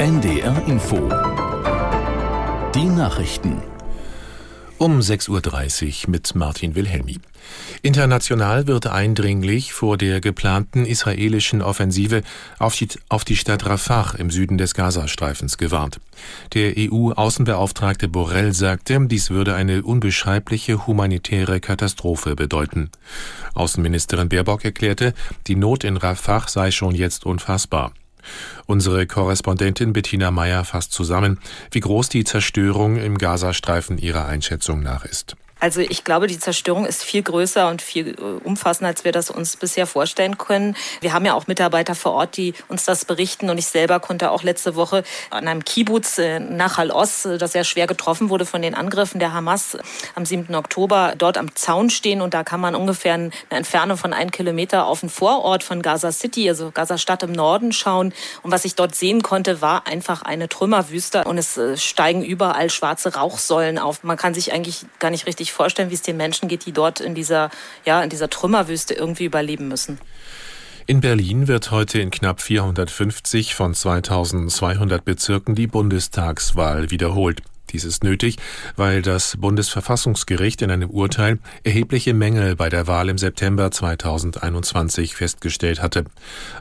NDR Info. Die Nachrichten. Um 6.30 Uhr mit Martin Wilhelmi. International wird eindringlich vor der geplanten israelischen Offensive auf die, Stadt Rafah im Süden des Gazastreifens gewarnt. Der EU-Außenbeauftragte Borrell sagte, dies würde eine unbeschreibliche humanitäre Katastrophe bedeuten. Außenministerin Baerbock erklärte, die Not in Rafah sei schon jetzt unfassbar. Unsere Korrespondentin Bettina Meyer fasst zusammen, wie groß die Zerstörung im Gazastreifen ihrer Einschätzung nach ist. Also ich glaube, die Zerstörung ist viel größer und viel äh, umfassender, als wir das uns bisher vorstellen können. Wir haben ja auch Mitarbeiter vor Ort, die uns das berichten. Und ich selber konnte auch letzte Woche an einem Kibbutz äh, nach Al-Oz, äh, das ja schwer getroffen wurde von den Angriffen der Hamas am 7. Oktober, dort am Zaun stehen. Und da kann man ungefähr eine Entfernung von einem Kilometer auf den Vorort von Gaza City, also Gaza Stadt im Norden schauen. Und was ich dort sehen konnte, war einfach eine Trümmerwüste. Und es steigen überall schwarze Rauchsäulen auf. Man kann sich eigentlich gar nicht richtig vorstellen, wie es den Menschen geht, die dort in dieser, ja, in dieser Trümmerwüste irgendwie überleben müssen. In Berlin wird heute in knapp 450 von 2200 Bezirken die Bundestagswahl wiederholt. Dies ist nötig, weil das Bundesverfassungsgericht in einem Urteil erhebliche Mängel bei der Wahl im September 2021 festgestellt hatte.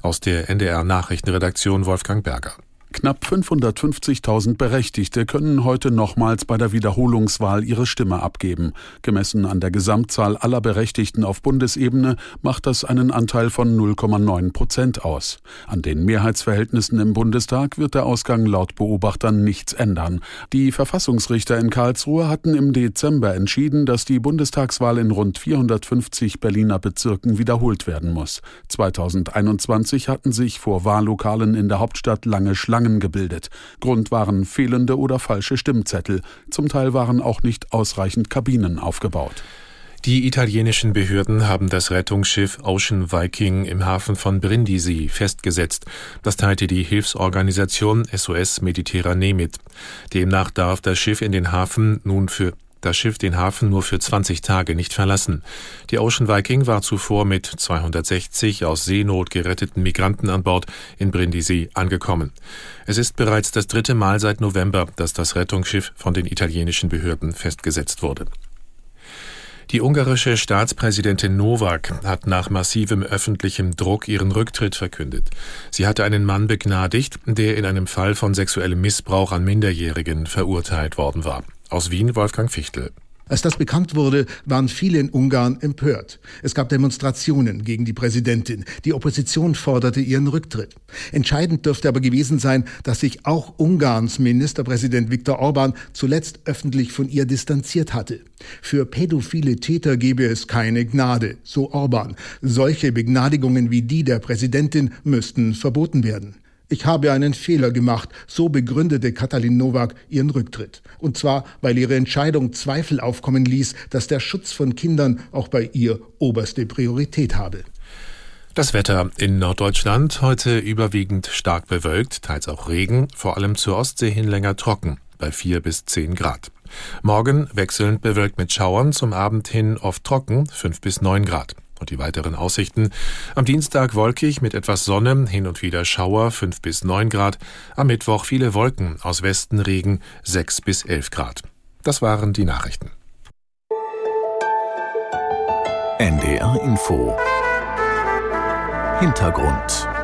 Aus der NDR Nachrichtenredaktion Wolfgang Berger. Knapp 550.000 Berechtigte können heute nochmals bei der Wiederholungswahl ihre Stimme abgeben. Gemessen an der Gesamtzahl aller Berechtigten auf Bundesebene macht das einen Anteil von 0,9 Prozent aus. An den Mehrheitsverhältnissen im Bundestag wird der Ausgang laut Beobachtern nichts ändern. Die Verfassungsrichter in Karlsruhe hatten im Dezember entschieden, dass die Bundestagswahl in rund 450 Berliner Bezirken wiederholt werden muss. 2021 hatten sich vor Wahllokalen in der Hauptstadt lange Schlangen Schlangen gebildet. Grund waren fehlende oder falsche Stimmzettel. Zum Teil waren auch nicht ausreichend Kabinen aufgebaut. Die italienischen Behörden haben das Rettungsschiff Ocean Viking im Hafen von Brindisi festgesetzt. Das teilte die Hilfsorganisation SOS Mediterranee mit. Demnach darf das Schiff in den Hafen nun für das Schiff den Hafen nur für 20 Tage nicht verlassen. Die Ocean Viking war zuvor mit 260 aus Seenot geretteten Migranten an Bord in Brindisi angekommen. Es ist bereits das dritte Mal seit November, dass das Rettungsschiff von den italienischen Behörden festgesetzt wurde. Die ungarische Staatspräsidentin Novak hat nach massivem öffentlichem Druck ihren Rücktritt verkündet. Sie hatte einen Mann begnadigt, der in einem Fall von sexuellem Missbrauch an Minderjährigen verurteilt worden war. Aus Wien Wolfgang Fichtel. Als das bekannt wurde, waren viele in Ungarn empört. Es gab Demonstrationen gegen die Präsidentin. Die Opposition forderte ihren Rücktritt. Entscheidend dürfte aber gewesen sein, dass sich auch Ungarns Ministerpräsident Viktor Orban zuletzt öffentlich von ihr distanziert hatte. Für pädophile Täter gebe es keine Gnade, so Orban. Solche Begnadigungen wie die der Präsidentin müssten verboten werden. Ich habe einen Fehler gemacht, so begründete Katalin Nowak ihren Rücktritt. Und zwar, weil ihre Entscheidung Zweifel aufkommen ließ, dass der Schutz von Kindern auch bei ihr oberste Priorität habe. Das Wetter in Norddeutschland heute überwiegend stark bewölkt, teils auch Regen, vor allem zur Ostsee hin länger trocken, bei 4 bis 10 Grad. Morgen wechselnd bewölkt mit Schauern, zum Abend hin oft trocken, 5 bis 9 Grad. Und die weiteren Aussichten. Am Dienstag wolkig mit etwas Sonne, hin und wieder Schauer 5 bis 9 Grad. Am Mittwoch viele Wolken, aus Westen Regen 6 bis 11 Grad. Das waren die Nachrichten. NDR Info Hintergrund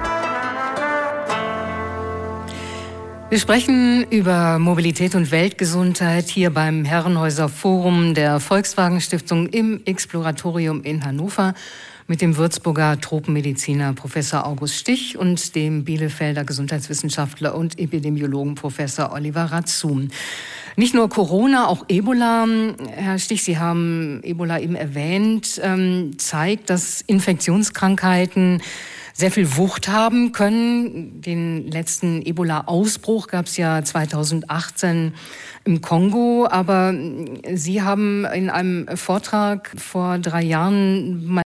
Wir sprechen über Mobilität und Weltgesundheit hier beim Herrenhäuser Forum der Volkswagen Stiftung im Exploratorium in Hannover mit dem Würzburger Tropenmediziner Professor August Stich und dem Bielefelder Gesundheitswissenschaftler und Epidemiologen Professor Oliver Ratzum. Nicht nur Corona, auch Ebola, Herr Stich, Sie haben Ebola eben erwähnt, ähm, zeigt, dass Infektionskrankheiten sehr viel Wucht haben können. Den letzten Ebola-Ausbruch gab es ja 2018 im Kongo, aber Sie haben in einem Vortrag vor drei Jahren mal